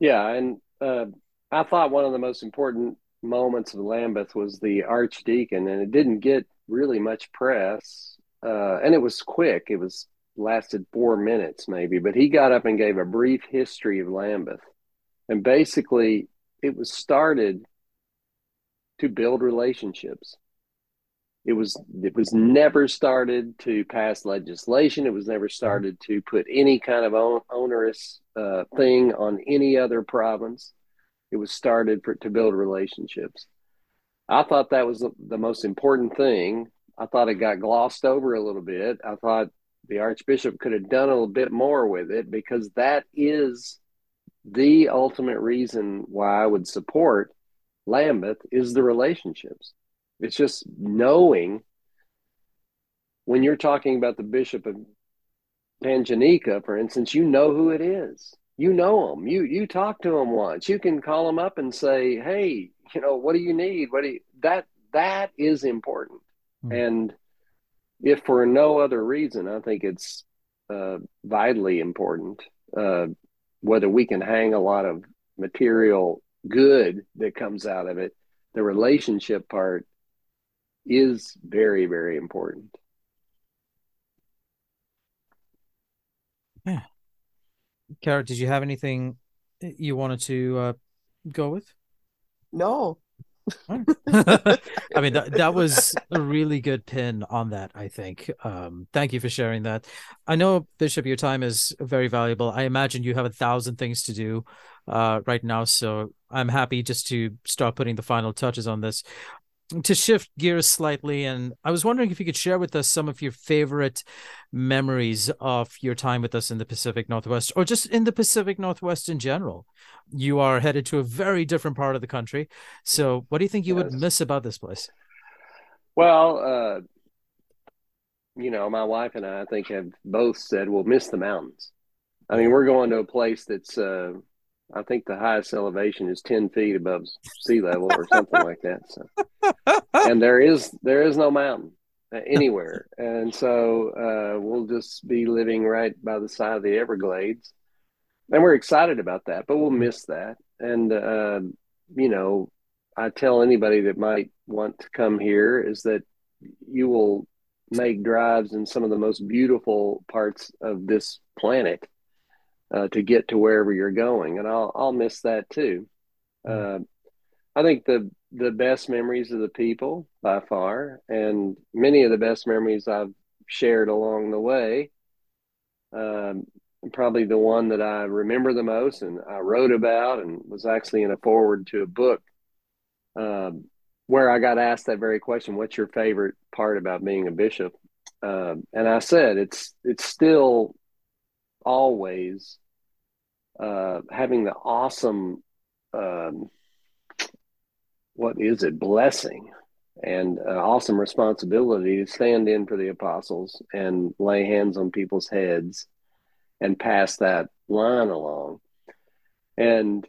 Yeah, and uh, I thought one of the most important moments of Lambeth was the archdeacon, and it didn't get really much press, uh, and it was quick. It was lasted four minutes maybe, but he got up and gave a brief history of Lambeth, and basically it was started to build relationships. It was it was never started to pass legislation. It was never started to put any kind of on, onerous uh, thing on any other province. It was started for, to build relationships. I thought that was the, the most important thing. I thought it got glossed over a little bit. I thought the Archbishop could have done a little bit more with it because that is the ultimate reason why I would support Lambeth is the relationships. It's just knowing when you're talking about the Bishop of Tanganyika, for instance, you know who it is. You know them. You you talk to them once. You can call them up and say, "Hey, you know, what do you need? What do you?" That that is important. Mm-hmm. And if for no other reason, I think it's uh, vitally important uh, whether we can hang a lot of material good that comes out of it. The relationship part is very, very important. Yeah. Kara, did you have anything you wanted to uh, go with? No. I mean that that was a really good pin on that, I think. Um, thank you for sharing that. I know Bishop, your time is very valuable. I imagine you have a thousand things to do uh, right now, so I'm happy just to start putting the final touches on this to shift gears slightly, and I was wondering if you could share with us some of your favorite memories of your time with us in the Pacific Northwest, or just in the Pacific Northwest in general. You are headed to a very different part of the country, so what do you think you yes. would miss about this place? Well, uh, you know, my wife and I, I think, have both said we'll miss the mountains. I mean, we're going to a place that's uh, I think the highest elevation is ten feet above sea level or something like that. So, and there is there is no mountain anywhere, and so uh, we'll just be living right by the side of the Everglades, and we're excited about that. But we'll miss that, and uh, you know, I tell anybody that might want to come here is that you will make drives in some of the most beautiful parts of this planet uh, to get to wherever you're going, and I'll I'll miss that too. Mm-hmm. Uh, I think the the best memories of the people by far, and many of the best memories I've shared along the way. Um, probably the one that I remember the most, and I wrote about, and was actually in a forward to a book um, where I got asked that very question: "What's your favorite part about being a bishop?" Um, and I said, "It's it's still always uh, having the awesome, um, what is it, blessing and uh, awesome responsibility to stand in for the apostles and lay hands on people's heads and pass that line along. And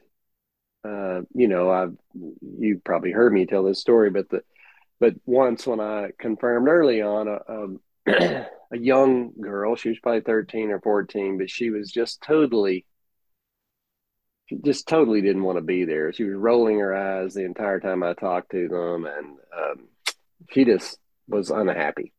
uh, you know, I've you probably heard me tell this story, but the but once when I confirmed early on a, a young girl. She was probably 13 or 14, but she was just totally, she just totally didn't want to be there. She was rolling her eyes the entire time I talked to them, and um, she just was unhappy.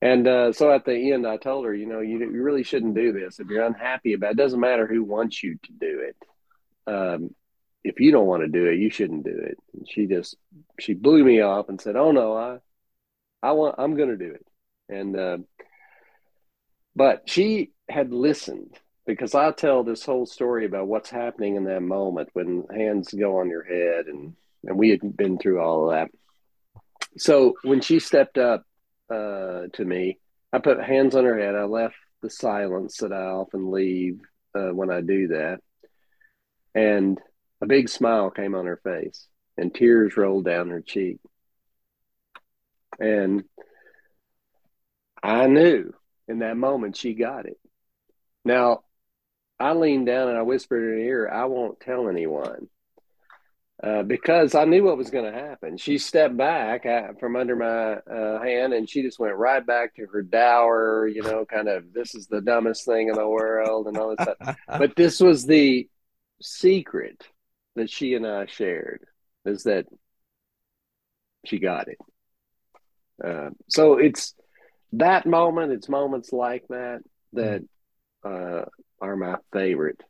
And uh, so at the end, I told her, you know, you, you really shouldn't do this. If you're unhappy about it, it doesn't matter who wants you to do it. Um, if you don't want to do it, you shouldn't do it. And she just, she blew me off and said, oh no, I, I want, I'm going to do it and uh, but she had listened because I tell this whole story about what's happening in that moment when hands go on your head and and we had been through all of that. So when she stepped up uh, to me, I put hands on her head. I left the silence that I often leave uh, when I do that, and a big smile came on her face, and tears rolled down her cheek. And I knew in that moment she got it. Now, I leaned down and I whispered in her ear, I won't tell anyone. Uh, because I knew what was going to happen. She stepped back uh, from under my uh, hand and she just went right back to her dour, you know, kind of this is the dumbest thing in the world and all this stuff. but this was the secret that she and I shared is that she got it. Uh, so it's that moment, it's moments like that that uh, are my favorite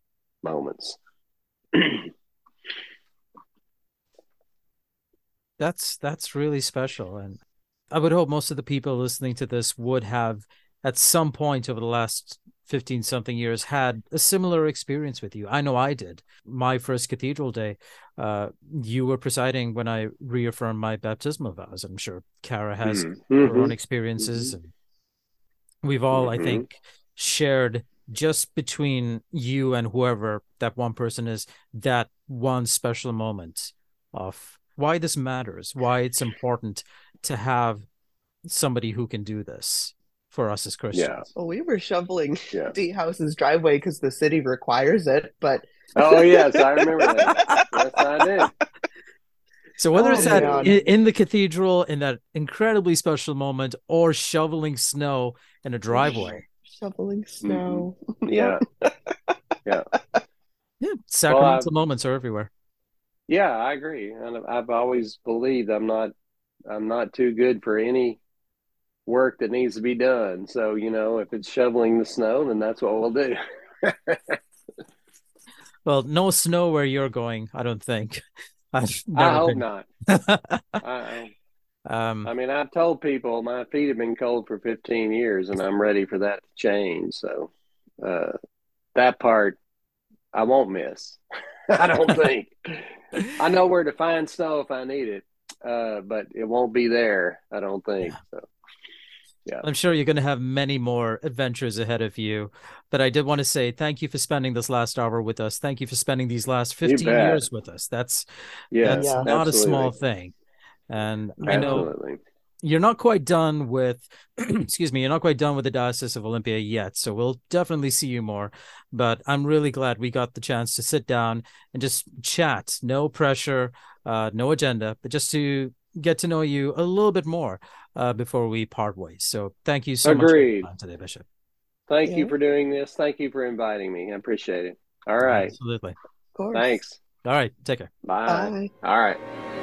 moments. that's that's really special, and I would hope most of the people listening to this would have, at some point over the last 15 something years had a similar experience with you. I know I did. My first cathedral day, uh, you were presiding when I reaffirmed my baptismal vows. I'm sure Kara has mm-hmm. her own mm-hmm. experiences. Mm-hmm. We've all, mm-hmm. I think, shared just between you and whoever that one person is, that one special moment of why this matters, why it's important to have somebody who can do this for us as Christians. Yeah. Well, we were shoveling yeah. D House's driveway because the city requires it, but oh yes, I remember that. yes, I did. So whether Oh, it's at man. in, in the cathedral in that incredibly special moment, or shoveling snow in a driveway, Shoveling Mm-hmm. snow. yeah. Yeah. yeah, sacramental moments are everywhere. Yeah, I agree. And I've always believed I'm not I'm not too good for any work that needs to be done. So, you know, if it's shoveling the snow, then that's what we'll do. Well, no snow where you're going, I don't think. I hope been. not. I, um, I mean, I've told people my feet have been cold for 15 years and I'm ready for that to change. So, uh, that part I won't miss. I don't think. I know where to find snow if I need it, uh, but it won't be there. I don't think. So, I'm sure you're going to have many more adventures ahead of you. But I did want to say thank you for spending this last hour with us. Thank you for spending these last 15 years with us. That's yeah, that's Yeah. not a small thing. And I know you're not quite done with excuse me, you're not quite done with the Diocese of Olympia yet. So we'll definitely see you more. But I'm really glad we got the chance to sit down and just chat. No pressure, uh, no agenda, but just to get to know you a little bit more uh, before we part ways. So thank you so much for Agreed. your time today, Bishop. Thank you for doing this. Thank you for inviting me. I appreciate it. All right. Absolutely. Of course. Thanks. All right. Take care. Bye. Bye. All right.